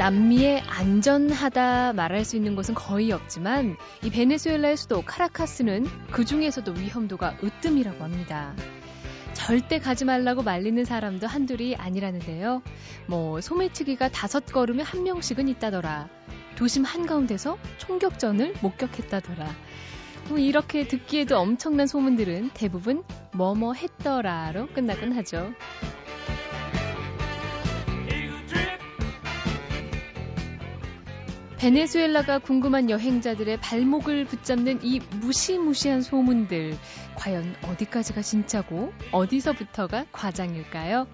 남미에 안전하다 말할 수 있는 곳은 거의 없지만 이 베네수엘라의 수도 카라카스는 그 중에서도 위험도가 으뜸이라고 합니다. 절대 가지 말라고 말리는 사람도 한둘이 아니라는데요. 뭐 소매치기가 다섯 걸음에 한 명씩은 있다더라. 도심 한가운데서 총격전을 목격했다더라. 뭐 이렇게 듣기에도 엄청난 소문들은 대부분 뭐뭐 했더라로 끝나곤 하죠. 베네수엘라가 궁금한 여행자들의 발목을 붙잡는 이 무시무시한 소문들. 과연 어디까지가 진짜고 어디서부터가 과장일까요?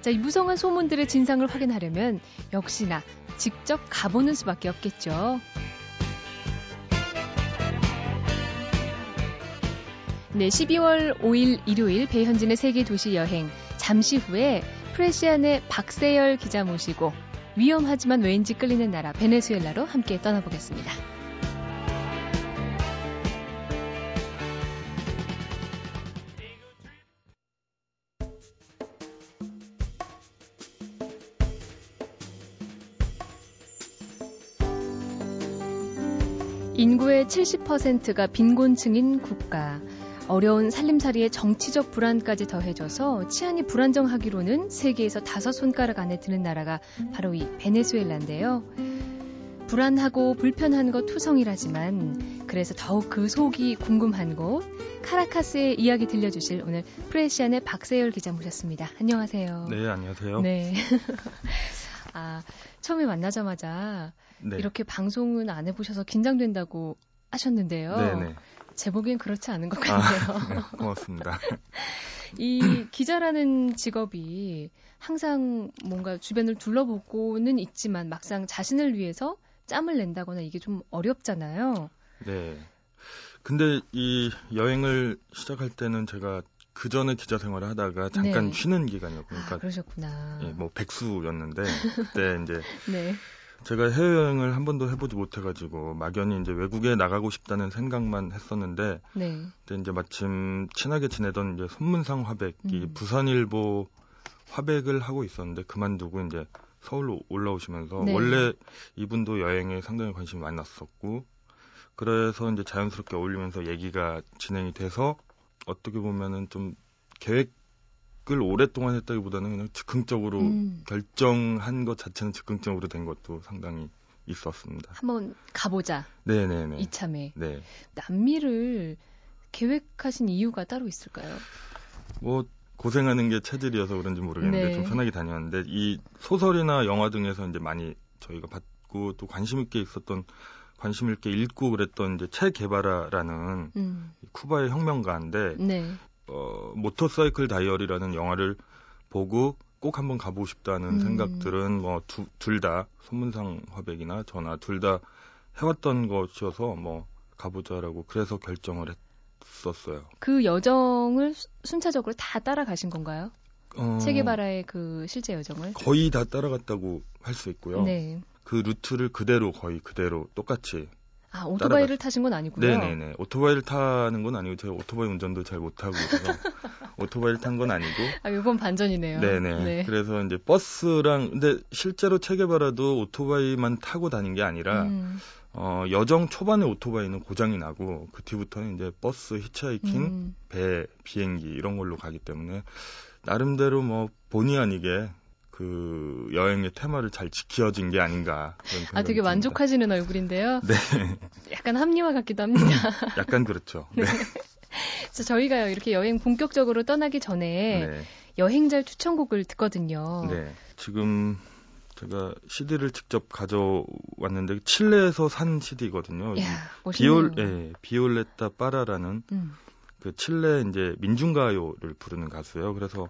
자, 이 무성한 소문들의 진상을 확인하려면 역시나 직접 가보는 수밖에 없겠죠. 네, 12월 5일 일요일 배현진의 세계 도시 여행. 잠시 후에 프레시안의 박세열 기자 모시고 위험하지만 왠지 끌리는 나라 베네수엘라로 함께 떠나보겠습니다. 인구의 70%가 빈곤층인 국가. 어려운 살림살이에 정치적 불안까지 더해져서 치안이 불안정하기로는 세계에서 다섯 손가락 안에 드는 나라가 바로 이 베네수엘라인데요. 불안하고 불편한 것 투성이라지만 그래서 더욱 그 속이 궁금한 곳 카라카스의 이야기 들려주실 오늘 프레시안의 박세열 기자 모셨습니다. 안녕하세요. 네, 안녕하세요. 네. 아, 처음에 만나자마자 네. 이렇게 방송은 안 해보셔서 긴장된다고 하셨는데요. 네네. 네. 제 보기엔 그렇지 않은 것 같네요. 아, 네, 고맙습니다. 이 기자라는 직업이 항상 뭔가 주변을 둘러보고는 있지만 막상 자신을 위해서 짬을 낸다거나 이게 좀 어렵잖아요. 네. 근데 이 여행을 시작할 때는 제가 그 전에 기자 생활을 하다가 잠깐 네. 쉬는 기간이었고, 그러니까 아, 그러셨구나. 예, 뭐 백수였는데 그때 이제 네. 제가 해외여행을 한 번도 해보지 못해가지고 막연히 이제 외국에 나가고 싶다는 생각만 했었는데 네. 그때 이제 마침 친하게 지내던 이제 손문상 화백이 음. 부산일보 화백을 하고 있었는데 그만두고 이제 서울로 올라오시면서 네. 원래 이분도 여행에 상당히 관심이 많았었고 그래서 이제 자연스럽게 어울리면서 얘기가 진행이 돼서 어떻게 보면은 좀 계획 을 오랫동안 했다기보다는 그냥 즉흥적으로 음. 결정한 것 자체는 즉흥적으로 된 것도 상당히 있었습니다. 한번 가보자. 네네네. 이참에. 네. 남미를 계획하신 이유가 따로 있을까요? 뭐 고생하는 게 체질이어서 그런지 모르겠는데 네. 좀 편하게 다녔는데 이 소설이나 영화 등에서 이제 많이 저희가 받고 또 관심 있게 있었던 관심 있게 읽고 그랬던 이제 체 게바라라는 음. 쿠바의 혁명가인데 네. 어, 모터사이클 다이어리라는 영화를 보고 꼭 한번 가보고 싶다는 음. 생각들은 뭐 둘 다 손문상 화백이나 저나 둘 다 해왔던 것이어서 뭐 가보자라고 그래서 결정을 했었어요. 그 여정을 순차적으로 다 따라가신 건가요? 어, 체게바라의 그 실제 여정을 거의 다 따라갔다고 할 수 있고요. 네. 그 루트를 그대로 거의 그대로 똑같이 아, 오토바이를. 타신 건 아니고요. 네네네. 오토바이를 타는 건 아니고 제가 오토바이 운전도 잘 못하고 그래서 오토바이를 탄 건 아니고. 아, 이건 반전이네요. 네네. 네. 그래서 이제 버스랑 근데 실제로 체게바라도 오토바이만 타고 다닌 게 아니라 음. 어, 여정 초반에 오토바이는 고장이 나고 그 뒤부터는 이제 버스, 히치하이킹, 음. 배, 비행기 이런 걸로 가기 때문에 나름대로 뭐 본의 아니게 그 여행의 테마를 잘 지켜진 게 아닌가. 아, 되게 만족하시는 얼굴인데요. 네. 약간 합리화 같기도 합니다. 약간 그렇죠. 네. 네. 자, 저희가요, 이렇게 여행 본격적으로 떠나기 전에 네. 여행자 추천곡을 듣거든요. 네. 지금 제가 CD를 직접 가져왔는데 칠레에서 산 CD거든요. 이야, 비올, 예, 비올레타 빠라라는 음. 그 칠레 이제 민중가요를 부르는 가수예요. 그래서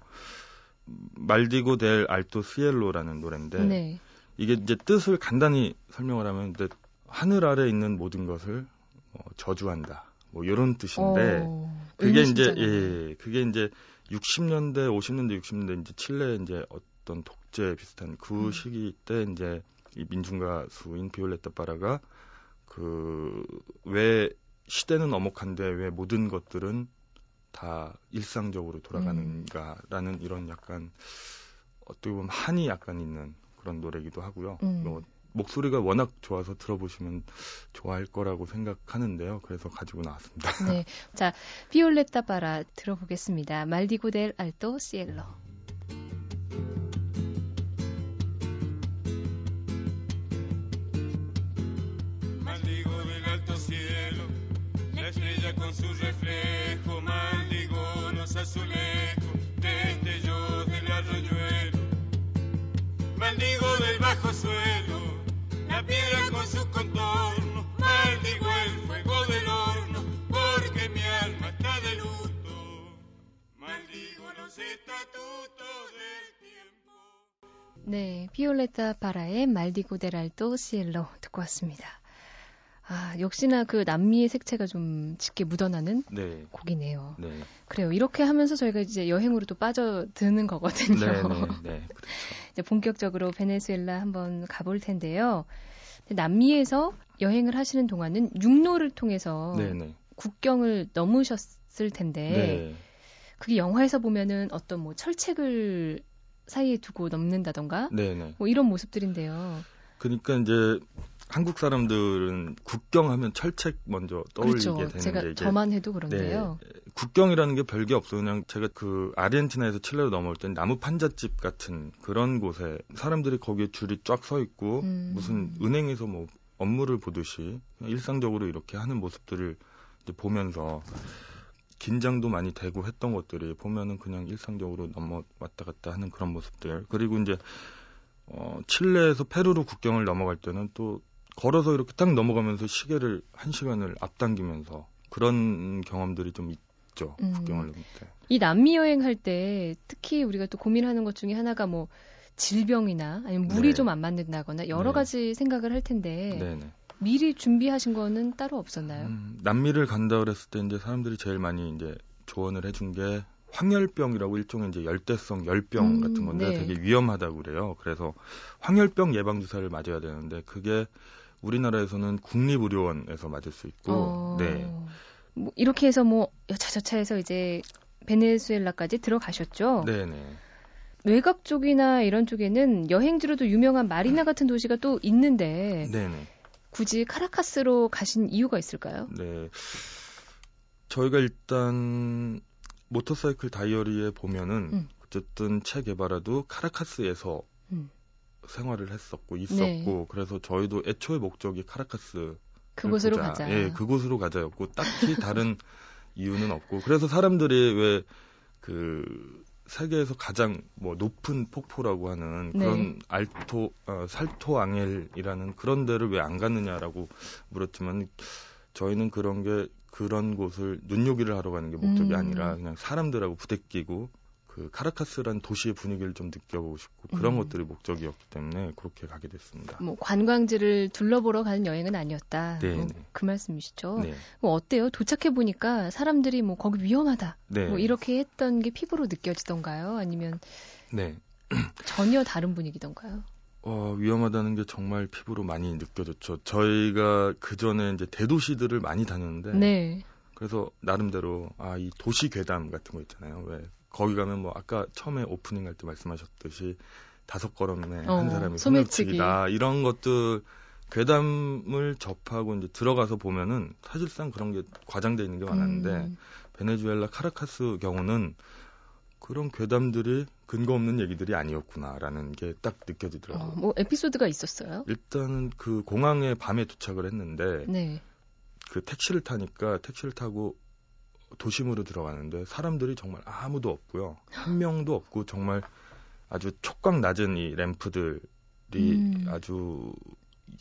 말디고 델 알토 스엘로라는 노래인데 네. 이게 이제 뜻을 간단히 설명을 하면 이제 하늘 아래 있는 모든 것을 어, 저주한다. 뭐 이런 뜻인데 오, 어, 그게 이제 예, 그게 이제 60년대, 50년대, 60년대 이제 칠레 이제 어떤 독재 비슷한 그 음. 시기 때 이제 이 민중 가수인 비올레타 파라가 그 왜 시대는 엄혹한데 왜 모든 것들은 다 일상적으로 돌아가는가라는 음. 이런 약간 어떻게 보면 한이 약간 있는 그런 노래기도 하고요. 음. 뭐 목소리가 워낙 좋아서 들어보시면 좋아할 거라고 생각하는데요. 그래서 가지고 나왔습니다. 네. 자, 비올레타 바라 들어보겠습니다. 말디고 델 알토 시엘로. con su reflejo, maldigo los azulejos, destellos del arroyuelo, maldigo del bajo suelo, la piedra con sus contornos, maldigo el fuego del horno, porque mi alma está de luto, maldigo los estatutos del tiempo. 네, 피올레타 바라의 말디고 델 알토 시엘로 듣고 왔습니다. 아, 역시나 그 남미의 색채가 좀 짙게 묻어나는 네. 곡이네요. 네. 그래요. 이렇게 하면서 저희가 이제 여행으로 또 빠져드는 거거든요. 네, 네, 네. 그렇죠. 이제 본격적으로 베네수엘라 한번 가볼 텐데요. 남미에서 여행을 하시는 동안은 육로를 통해서. 네. 국경을 넘으셨을 텐데 네. 그게 영화에서 보면은 어떤 뭐 철책을 사이에 두고 넘는다던가. 뭐 이런 모습들인데요. 그러니까 이제 한국 사람들은 국경하면 철책 먼저 떠올리게 그렇죠. 되는 제가 게 저만 해도 그런데요. 네, 국경이라는 게 별게 없어요. 그냥 제가 그 아르헨티나에서 칠레로 넘어올 땐 나무 판잣집 같은 그런 곳에 사람들이 거기에 줄이 쫙 서 있고 음. 무슨 은행에서 뭐 업무를 보듯이 일상적으로 이렇게 하는 모습들을 이제 보면서 긴장도 많이 되고 했던 것들이 보면은 그냥 일상적으로 넘어 왔다 갔다 하는 그런 모습들 그리고 이제 어, 칠레에서 페루로 국경을 넘어갈 때는 또 걸어서 이렇게 딱 넘어가면서 시계를 한 시간을 앞당기면서 그런 경험들이 좀 있죠. 음. 국경을 넘을 때. 이 남미 여행할 때 특히 우리가 또 고민하는 것 중에 하나가 뭐 질병이나 아니면 물이 네. 좀안 맞는다거나 여러 네. 가지 생각을 할 텐데 네네. 미리 준비하신 거는 따로 없었나요? 음, 남미를 간다 그랬을 때 이제 사람들이 제일 많이 이제 조언을 해준 게 황열병이라고 일종의 이제 열대성 열병 음, 같은 건데 네. 되게 위험하다고 그래요. 그래서 황열병 예방 주사를 맞아야 되는데 그게 우리나라에서는 국립의료원에서 맞을 수 있고, 어... 네. 뭐 이렇게 해서 뭐 여차저차 해서 이제 베네수엘라까지 들어가셨죠. 네네. 외곽 쪽이나 이런 쪽에는 여행지로도 유명한 마리나 같은 도시가 또 있는데, 네네. 굳이 카라카스로 가신 이유가 있을까요? 네. 저희가 일단 모터사이클 다이어리에 보면은 음. 어쨌든 체 개발화도 카라카스에서 음. 생활을 했었고 있었고 네. 그래서 저희도 애초의 목적이 카라카스 그곳으로. 가자. 예, 그곳으로 가자였고 딱히 다른 이유는 없고 그래서 사람들이 왜 그 세계에서 가장 뭐 높은 폭포라고 하는 그런 네. 알토 어, 살토 앙헬이라는 그런 데를 왜 안 갔느냐라고 물었지만 저희는 그런 게 그런 곳을 눈요기를 하러 가는 게 목적이 음. 아니라 그냥 사람들하고 부대끼고 그 카라카스란 도시의 분위기를 좀 느껴보고 싶고 그런 음. 것들이 목적이었기 때문에 그렇게 가게 됐습니다. 뭐 관광지를 둘러보러 가는 여행은 아니었다. 네. 뭐 네. 그 말씀이시죠. 네. 뭐 어때요? 도착해 보니까 사람들이 뭐 거기 위험하다. 네. 뭐 이렇게 했던 게 피부로 느껴지던가요? 아니면 네. 전혀 다른 분위기던가요? 어, 위험하다는 게 정말 피부로 많이 느껴졌죠. 저희가 그 전에 이제 대도시들을 많이 다녔는데 네. 그래서 나름대로 아 이 도시 괴담 같은 거 있잖아요. 왜 거기 가면 뭐 아까 처음에 오프닝 할 때 말씀하셨듯이 다섯 걸음에 어, 한 사람이 소매치기다 이런 것들 괴담을 접하고 이제 들어가서 보면은 사실상 그런 게 과장돼 있는 게 많았는데 음. 베네수엘라 카라카스 경우는 그런 괴담들이 근거 없는 얘기들이 아니었구나라는 게 딱 느껴지더라고요. 어, 뭐 에피소드가 있었어요? 일단은 그 공항에 밤에 도착을 했는데 네. 그 택시를 타니까 택시를 타고 도심으로 들어가는데 사람들이 정말 아무도 없고요. 한 명도 없고 정말 아주 촉각 낮은 이 램프들이 음. 아주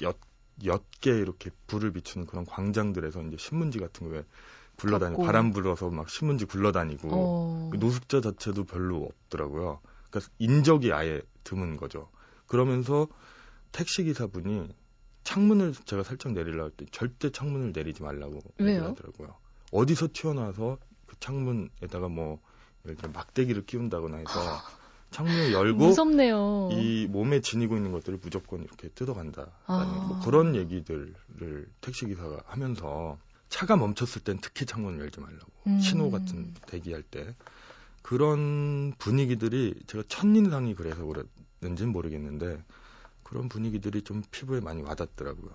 엿, 옅게 이렇게 불을 비추는 그런 광장들에서 이제 신문지 같은 거에 굴러다니 고 바람 불어서 막 신문지 굴러다니고 어. 그 노숙자 자체도 별로 없더라고요. 그러니까 인적이 아예 드문 거죠. 그러면서 택시 기사분이 창문을 제가 살짝 내리려고 할때 절대 창문을 내리지 말라고 얘기하더라고요. 어디서 튀어나와서 그 창문에다가 뭐 예를 들어 막대기를 끼운다거나 해서 창문을 열고 무섭네요. 이 몸에 지니고 있는 것들을 무조건 이렇게 뜯어간다. 아. 뭐 그런 얘기들을 택시 기사가 하면서 차가 멈췄을 땐 특히 창문을 열지 말라고 음. 신호 같은 대기할 때 그런 분위기들이 제가 첫인상이 그래서 그랬는지는 모르겠는데 그런 분위기들이 좀 피부에 많이 와닿더라고요.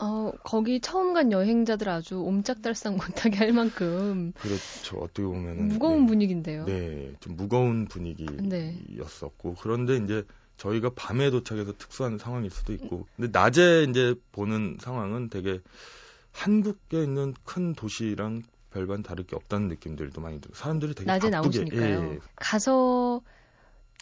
어, 거기 처음 간 여행자들 아주 옴짝달싹 못하게 할 만큼 그렇죠. 어떻게 보면 무거운 네, 분위기인데요. 네, 좀 무거운 분위기였었고 네. 그런데 이제 저희가 밤에 도착해서 특수한 상황일 수도 있고 근데 낮에 이제 보는 상황은 되게 한국에 있는 큰 도시랑 별반 다를 게 없다는 느낌들도 많이 들어요. 사람들이 되게 낮에 바쁘게, 나오시니까요. 예. 가서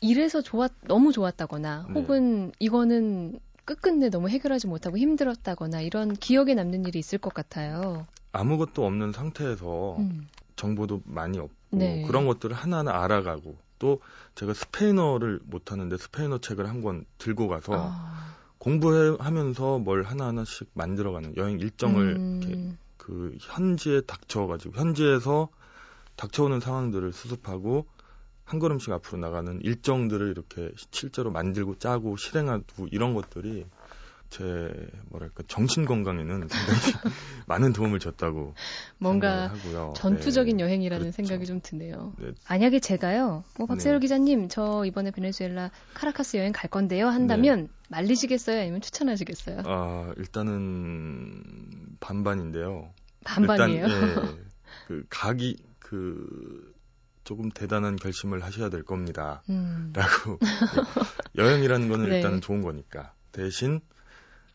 이래서 좋았 너무 좋았다거나 네. 혹은 이거는 끝끝내 너무 해결하지 못하고 힘들었다거나 이런 기억에 남는 일이 있을 것 같아요. 아무것도 없는 상태에서 음. 정보도 많이 없고 네. 그런 것들을 하나하나 알아가고 또 제가 스페인어를 못하는데 스페인어 책을 한 권 들고 가서 아. 공부하면서 뭘 하나하나씩 만들어가는 여행 일정을 음. 이렇게 그 현지에 닥쳐가지고 현지에서 닥쳐오는 상황들을 수습하고 한 걸음씩 앞으로 나가는 일정들을 이렇게 실제로 만들고 짜고 실행하고 이런 것들이 제 뭐랄까 정신 건강에는 상당히 많은 도움을 줬다고 뭔가. 전투적인 네. 여행이라는 그렇죠. 생각이 좀 드네요. 네. 만약에 제가요, 뭐 박세열 네. 기자님 저 이번에 베네수엘라 카라카스 여행 갈 건데요 한다면 네. 말리시겠어요, 아니면 추천하시겠어요? 아 일단은 반반인데요. 반반이에요. 일단, 예, 그 가기 그 조금 대단한 결심을 하셔야 될 겁니다. 음. 라고 여행이라는 거는 네. 일단은 좋은 거니까 대신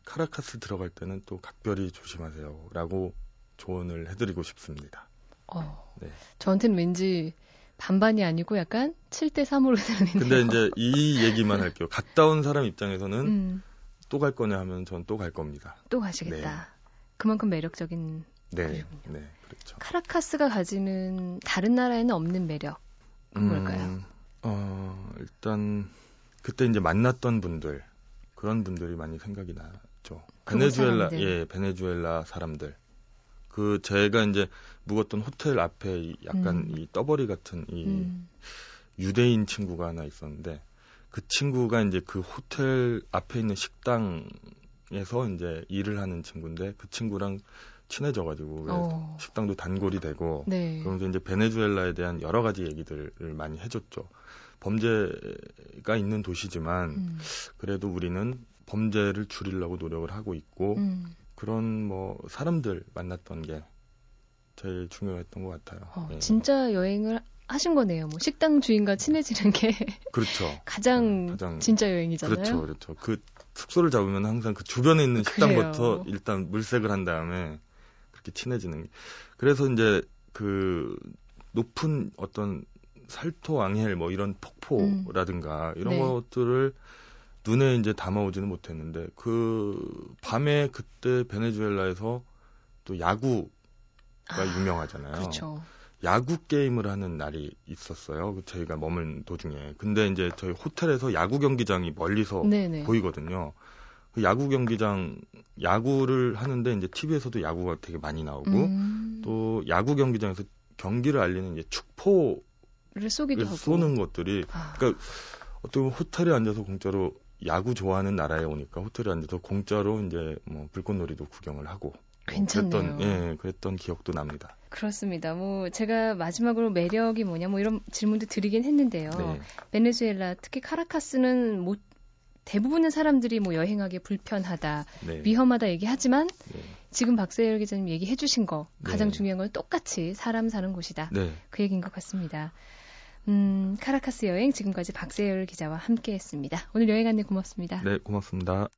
카라카스 들어갈 때는 또 각별히 조심하세요. 라고 조언을 해드리고 싶습니다. 어, 네. 저한테는 왠지 반반이 아니고 약간 7대 3으로 되는 근데 이제 이 얘기만 할게요. 갔다 온 사람 입장에서는 음. 또갈 거냐 하면 전 또 갈 겁니다. 또 가시겠다. 네. 그만큼 매력적인 네, 곳이군요. 네, 그렇죠. 카라카스가 가지는 다른 나라에는 없는 매력 음, 뭘까요? 어, 일단 그때 이제 만났던 분들 그런 분들이 많이 생각이 나. 있죠. 베네수엘라 예 베네수엘라 사람들 그 제가 이제 묵었던 호텔 앞에 약간 음. 이 떠버리 같은 이 음. 유대인 친구가 하나 있었는데 그 친구가 이제 그 호텔 앞에 있는 식당에서 이제 일을 하는 친구인데 그 친구랑 친해져가지고 어. 식당도 단골이 되고 네. 그러면서 이제 베네수엘라에 대한 여러 가지 얘기들을 많이 해줬죠. 범죄가 있는 도시지만 음. 그래도 우리는 범죄를 줄이려고 노력을 하고 있고 음. 그런 뭐 사람들 만났던 게 제일 중요했던 것 같아요. 어, 네. 진짜 여행을 하신 거네요. 뭐 식당 주인과 친해지는 게 그렇죠. 가장, 네, 가장 진짜 여행이잖아요. 그렇죠, 그렇죠. 그 숙소를 잡으면 항상 그 주변에 있는 식당부터 그래요. 일단 물색을 한 다음에 그렇게 친해지는 게. 그래서 이제 그 높은 어떤 살토 앙헬 뭐 이런 폭포라든가 음. 이런 네. 것들을 눈에 이제 담아오지는 못했는데 그 밤에 그때 베네수엘라에서 또 야구가 아, 유명하잖아요. 그렇죠. 야구 게임을 하는 날이 있었어요. 그 저희가 머문 도중에. 근데 이제 저희 호텔에서 야구 경기장이 멀리서 네네. 보이거든요. 그 야구 경기장 야구를 하는데 이제 TV에서도 야구가 되게 많이 나오고 음. 또 야구 경기장에서 경기를 알리는 이제 축포를 쏘기도 쏘는 하고. 것들이 아. 그러니까 어떻게 보면 호텔에 앉아서 공짜로 야구 좋아하는 나라에 오니까 호텔에 앉아서 공짜로 이제 뭐 불꽃놀이도 구경을 하고 괜찮네요. 그랬던 예, 그랬던 기억도 납니다. 그렇습니다. 뭐 제가 마지막으로 매력이 뭐냐 뭐 이런 질문도 드리긴 했는데요. 네. 베네수엘라 특히 카라카스는 뭐 대부분의 사람들이 뭐 여행하기 불편하다, 네. 위험하다 얘기하지만 네. 지금 박세열 기자님 얘기해 주신 거 가장 네. 중요한 건 똑같이 사람 사는 곳이다. 네. 그 얘기인 것 같습니다. 음, 카라카스 여행 지금까지 박세열 기자와 함께 했습니다. 오늘 여행 안내 고맙습니다. 네, 고맙습니다.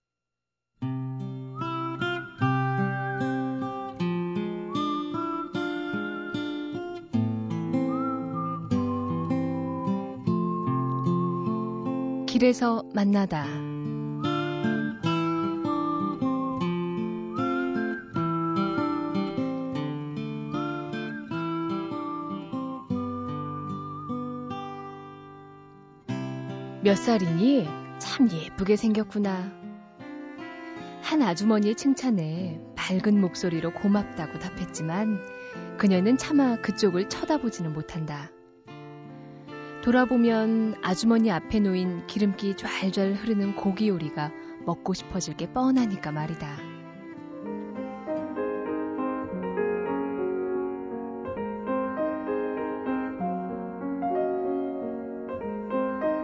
길에서 만나다. 몇 살이니? 참 예쁘게 생겼구나. 한 아주머니의 칭찬에 밝은 목소리로 고맙다고 답했지만 그녀는 차마 그쪽을 쳐다보지는 못한다. 돌아보면 아주머니 앞에 놓인 기름기 좔좔 흐르는 고기 요리가 먹고 싶어질 게 뻔하니까 말이다.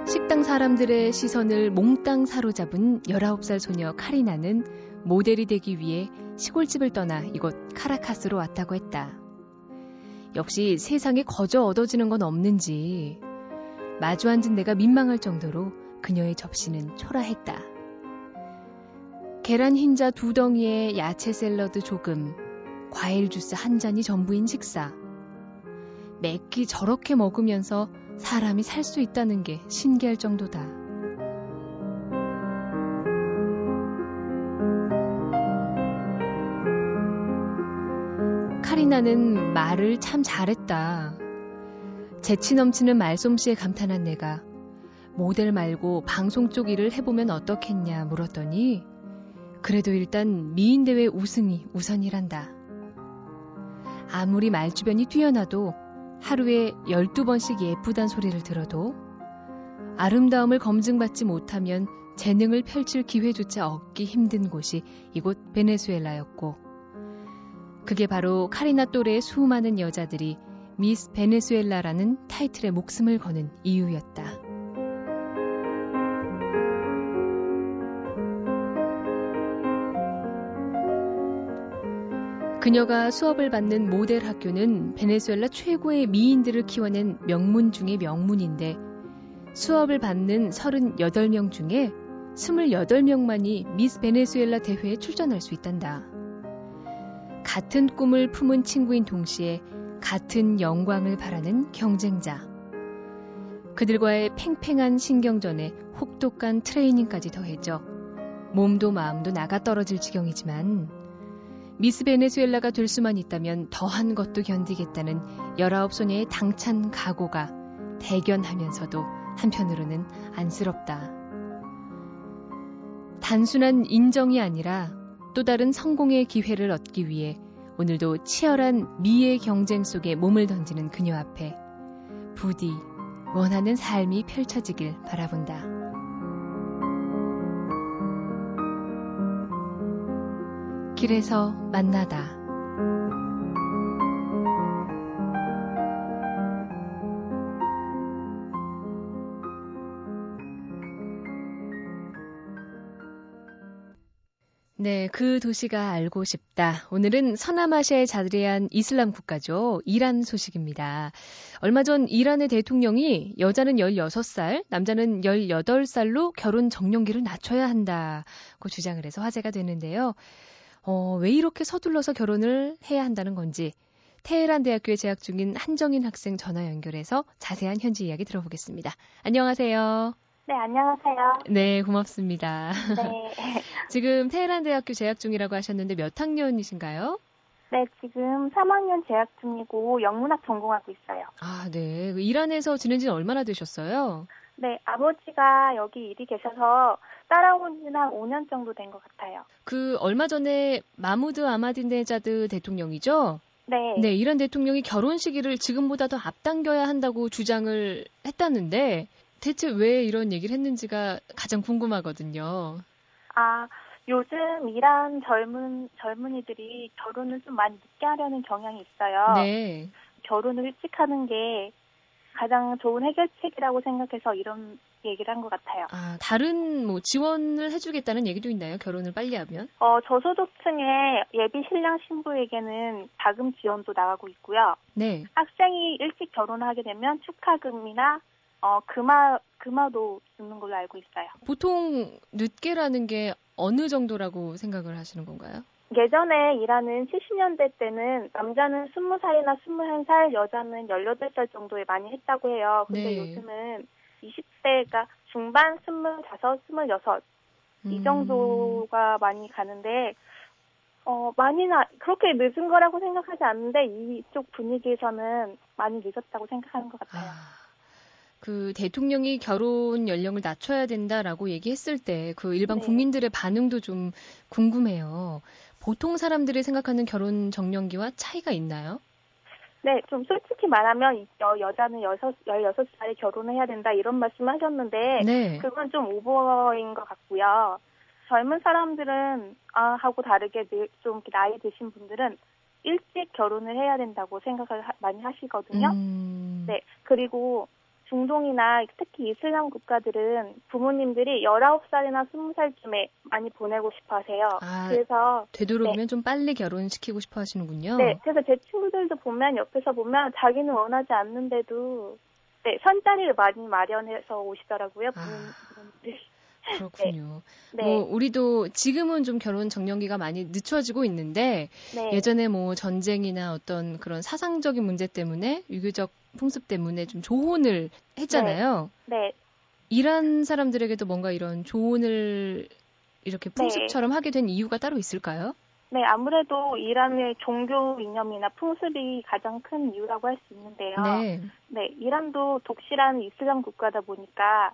식당 사람들의 시선을 몽땅 사로잡은 19살 소녀 카리나는 모델이 되기 위해 시골집을 떠나 이곳 카라카스로 왔다고 했다. 역시 세상에 거저 얻어지는 건 없는지 마주 앉은 내가 민망할 정도로 그녀의 접시는 초라했다. 계란 흰자 두 덩이에 야채 샐러드 조금, 과일 주스 한 잔이 전부인 식사. 맵기 저렇게 먹으면서 사람이 살 수 있다는 게 신기할 정도다. 카리나는 말을 참 잘했다. 재치 넘치는 말솜씨에 감탄한 내가 모델 말고 방송 쪽 일을 해보면 어떻겠냐 물었더니 그래도 일단 미인대회 우승이 우선이란다. 아무리 말주변이 뛰어나도 하루에 12번씩 예쁘단 소리를 들어도 아름다움을 검증받지 못하면 재능을 펼칠 기회조차 얻기 힘든 곳이 이곳 베네수엘라였고 그게 바로 카리나 또래의 수많은 여자들이 미스 베네수엘라라는 타이틀에 목숨을 거는 이유였다. 그녀가 수업을 받는 모델 학교는 베네수엘라 최고의 미인들을 키워낸 명문 중의 명문인데 수업을 받는 38명 중에 28명만이 미스 베네수엘라 대회에 출전할 수 있단다. 같은 꿈을 품은 친구인 동시에 같은 영광을 바라는 경쟁자. 그들과의 팽팽한 신경전에 혹독한 트레이닝까지 더해져 몸도 마음도 나가 떨어질 지경이지만 미스 베네수엘라가 될 수만 있다면 더한 것도 견디겠다는 19소녀의 당찬 각오가 대견하면서도 한편으로는 안쓰럽다. 단순한 인정이 아니라 또 다른 성공의 기회를 얻기 위해 오늘도 치열한 미의 경쟁 속에 몸을 던지는 그녀 앞에 부디 원하는 삶이 펼쳐지길 바라본다. 길에서 만나다. 네, 그 도시가 알고 싶다. 오늘은 서남아시아에 자리한 이슬람 국가죠. 이란 소식입니다. 얼마 전 이란의 대통령이 여자는 16살, 남자는 18살로 결혼 정년기를 낮춰야 한다고 주장을 해서 화제가 되는데요. 어, 왜 이렇게 서둘러서 결혼을 해야 한다는 건지 테헤란 대학교에 재학 중인 한정인 학생 전화 연결해서 자세한 현지 이야기 들어보겠습니다. 안녕하세요. 네, 안녕하세요. 네, 고맙습니다. 네. 지금 테헤란 대학교 재학 중이라고 하셨는데 몇 학년이신가요? 네, 지금 3학년 재학 중이고 영문학 전공하고 있어요. 아, 네. 그 이란에서 지낸 지는 얼마나 되셨어요? 네, 아버지가 여기 일이 계셔서 따라온 지는 한 5년 정도 된 것 같아요. 그 얼마 전에 마무드 아마딘네자드 대통령이죠? 네. 네, 이란 대통령이 결혼 시기를 지금보다 더 앞당겨야 한다고 주장을 했다는데 대체 왜 이런 얘기를 했는지가 가장 궁금하거든요. 아, 요즘 이란 젊은 젊은이들이 결혼을 좀 많이 늦게 하려는 경향이 있어요. 네. 결혼을 일찍 하는 게 가장 좋은 해결책이라고 생각해서 이런 얘기를 한 것 같아요. 아, 다른 뭐 지원을 해주겠다는 얘기도 있나요? 결혼을 빨리 하면? 어, 저소득층의 예비 신랑 신부에게는 자금 지원도 나가고 있고요. 네. 학생이 일찍 결혼하게 되면 축하금이나 어, 금화, 금화도 주는 걸로 알고 있어요. 보통 늦게라는 게 어느 정도라고 생각을 하시는 건가요? 예전에 일하는 70년대 때는 남자는 20살이나 21살, 여자는 18살 정도에 많이 했다고 해요. 근데 네. 요즘은 20대가 중반 25, 26, 음. 이 정도가 많이 가는데, 어, 많이 나, 그렇게 늦은 거라고 생각하지 않는데, 이쪽 분위기에서는 많이 늦었다고 생각하는 것 같아요. 아. 그 대통령이 결혼 연령을 낮춰야 된다라고 얘기했을 때 그 일반 네. 국민들의 반응도 좀 궁금해요. 보통 사람들이 생각하는 결혼 정년기와 차이가 있나요? 네, 좀 솔직히 말하면 여, 여자는 여섯, 16살에 결혼을 해야 된다 이런 말씀을 하셨는데 네. 그건 좀 오버인 것 같고요. 젊은 사람들은 아, 하고 다르게 늘- 좀 나이 드신 분들은 일찍 결혼을 해야 된다고 생각을 하- 많이 하시거든요. 음. 네, 그리고 중동이나 특히 이슬람 국가들은 부모님들이 19살이나 20살쯤에 많이 보내고 싶어 하세요. 아, 그래서 되도록이면 네. 좀 빨리 결혼시키고 싶어 하시는군요. 네. 그래서 제 친구들도 보면 옆에서 보면 자기는 원하지 않는데도 네, 선자리를 많이 마련해서 오시더라고요. 부모님들이. 아. 그렇군요. 네. 뭐 우리도 지금은 좀 결혼 정년기가 많이 늦춰지고 있는데 네. 예전에 뭐 전쟁이나 어떤 그런 사상적인 문제 때문에 유교적 풍습 때문에 좀 조혼을 했잖아요. 네. 네. 이란 사람들에게도 뭔가 이런 조혼을 이렇게 네. 풍습처럼 하게 된 이유가 따로 있을까요? 네, 아무래도 이란의 종교 이념이나 풍습이 가장 큰 이유라고 할 수 있는데요. 네. 네, 이란도 독실한 이슬람 국가다 보니까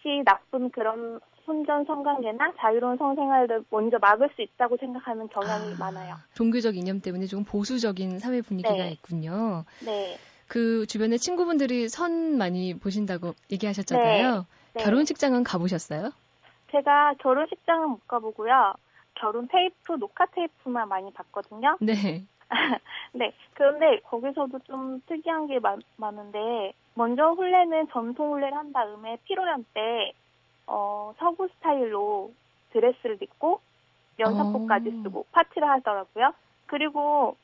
혹시 나쁜 그런 혼전 성관계나 자유로운 성생활을 먼저 막을 수 있다고 생각하는 경향이 아, 많아요. 종교적 이념 때문에 조금 보수적인 사회 분위기가 네. 있군요. 네. 그 주변에 친구분들이 선 많이 보신다고 얘기하셨잖아요. 네. 네. 결혼식장은 가보셨어요? 제가 결혼식장은 못 가보고요. 결혼 테이프, 녹화 테이프만 많이 봤거든요. 네. 네. 그런데 거기서도 좀 특이한 게 많, 많은데 먼저 혼례는 전통 혼례를 한 다음에 피로연 때 어, 서구 스타일로 드레스를 입고 연사포까지 어. 쓰고 파티를 하더라고요. 그리고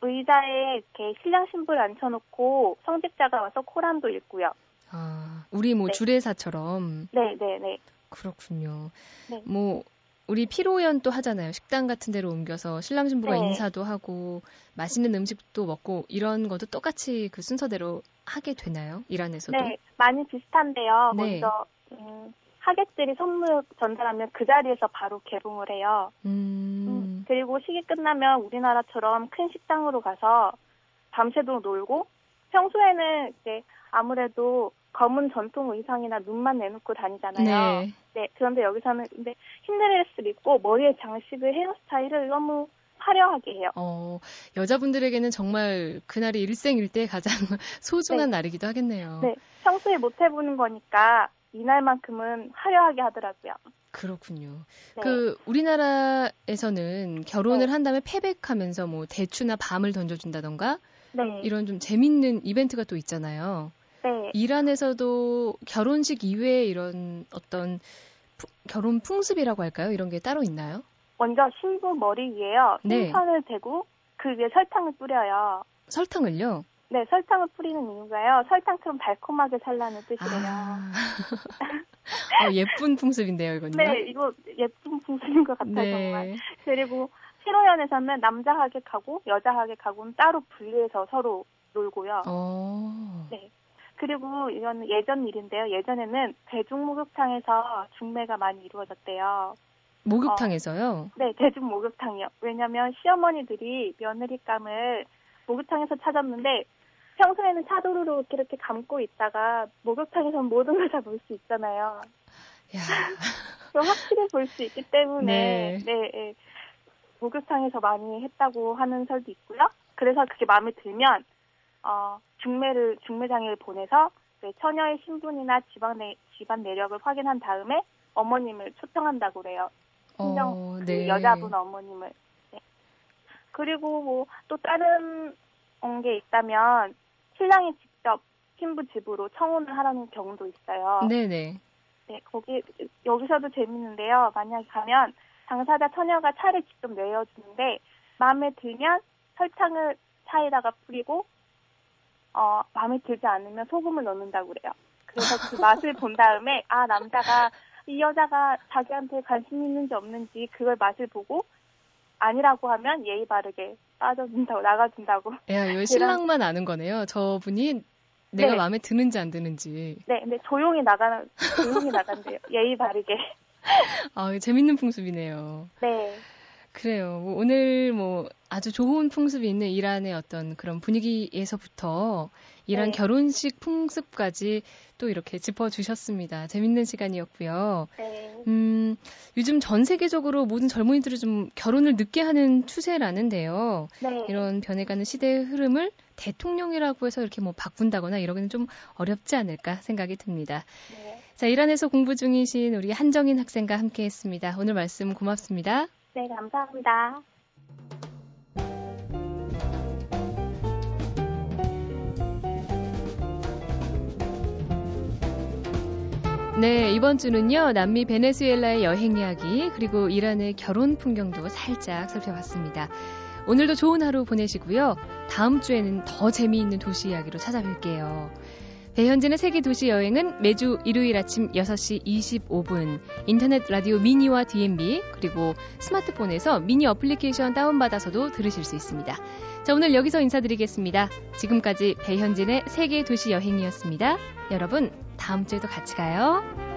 의자에 이렇게 신랑 신부를 앉혀놓고 성직자가 와서 코란도 읽고요. 아, 우리 뭐 네. 주례사처럼. 네, 네, 네. 그렇군요. 네. 뭐 우리 피로연 또 하잖아요. 식당 같은 데로 옮겨서 신랑 신부가 네. 인사도 하고 맛있는 음식도 먹고 이런 것도 똑같이 그 순서대로 하게 되나요? 이란에서도? 네, 많이 비슷한데요. 네. 먼저 음, 하객들이 선물 전달하면 그 자리에서 바로 개봉을 해요. 음. 음, 그리고 식이 끝나면 우리나라처럼 큰 식당으로 가서 밤새도록 놀고 평소에는 이제 아무래도 검은 전통 의상이나 눈만 내놓고 다니잖아요. 네. 네. 그런데 여기서는 근데 흰드레스를 입고 머리에 장식을 헤어스타일을 너무 화려하게 해요. 어, 여자분들에게는 정말 그날이 일생일대 가장 소중한 네. 날이기도 하겠네요. 네. 평소에 못 해보는 거니까 이날만큼은 화려하게 하더라고요. 그렇군요. 네. 그 우리나라에서는 결혼을 네. 한 다음에 패백하면서 뭐 대추나 밤을 던져준다던가 네. 이런 좀 재밌는 이벤트가 또 있잖아요. 네. 이란에서도 결혼식 이외에 이런 어떤 푸, 결혼 풍습이라고 할까요? 이런 게 따로 있나요? 먼저 신부 머리 위에요. 생선을 네. 대고 그 위에 설탕을 뿌려요. 설탕을요? 네, 설탕을 뿌리는 이유가요. 설탕처럼 달콤하게 살라는 뜻이래요. 아. 어, 예쁜 풍습인데요, 이건요? 네, 이거 예쁜 풍습인 것 같아요, 네. 정말. 그리고 피로연에서는 남자 하객하고 여자 하객하고는 따로 분리해서 서로 놀고요. 오. 어. 네. 그리고 이건 예전 일인데요. 예전에는 대중 목욕탕에서 중매가 많이 이루어졌대요. 목욕탕에서요? 어, 네, 대중 목욕탕이요. 왜냐면 시어머니들이 며느리감을 목욕탕에서 찾았는데 평소에는 차도로 이렇게, 이렇게 감고 있다가 목욕탕에서는 모든 걸 다 볼 수 있잖아요. 야. 확실히 볼 수 있기 때문에 네. 네, 네. 목욕탕에서 많이 했다고 하는 설도 있고요. 그래서 그게 마음에 들면 어, 중매를 중매장에 보내서 그 처녀의 신분이나 집안 내, 집안 내력을 확인한 다음에 어머님을 초청한다고 그래요. 친정 어, 그 네. 그 여자분 어머님을. 네. 그리고 뭐 또 다른 게 있다면 신랑이 직접 신부 집으로 청혼을 하라는 경우도 있어요. 네네. 네, 거기 여기서도 재밌는데요. 만약에 가면 당사자 처녀가 차를 직접 내어주는데 마음에 들면 설탕을 차에다가 뿌리고 어, 마음에 들지 않으면 소금을 넣는다고 그래요. 그래서 그 맛을 본 다음에 아 남자가 이 여자가 자기한테 관심 있는지 없는지 그걸 맛을 보고 아니라고 하면 예의 바르게 빠져준다고 나가준다고. 야, 이거 신랑만 아는 거네요. 저분이 내가 네. 마음에 드는지 안 드는지. 네, 근데 조용히 나가 조용히 나간대요. 예의 바르게. 아, 재밌는 풍습이네요. 네. 그래요. 뭐 오늘 뭐 아주 좋은 풍습이 있는 이란의 어떤 그런 분위기에서부터 이란 네. 결혼식 풍습까지 또 이렇게 짚어주셨습니다. 재밌는 시간이었고요. 네. 음, 요즘 전 세계적으로 모든 젊은이들이 좀 결혼을 늦게 하는 추세라는데요. 네. 이런 변해가는 시대의 흐름을 대통령이라고 해서 이렇게 뭐 바꾼다거나 이러기는 좀 어렵지 않을까 생각이 듭니다. 네. 자, 이란에서 공부 중이신 우리 한정인 학생과 함께 했습니다. 오늘 말씀 고맙습니다. 네, 감사합니다. 네, 이번 주는요, 남미 베네수엘라의 여행 이야기, 그리고 이란의 결혼 풍경도 살짝 살펴봤습니다. 오늘도 좋은 하루 보내시고요. 다음 주에는 더 재미있는 도시 이야기로 찾아뵐게요. 배현진의 세계 도시 여행은 매주 일요일 아침 6시 25분 인터넷 라디오 미니와 DMB 그리고 스마트폰에서 미니 어플리케이션 다운받아서도 들으실 수 있습니다. 자, 오늘 여기서 인사드리겠습니다. 지금까지 배현진의 세계 도시 여행이었습니다. 여러분, 다음 주에도 같이 가요.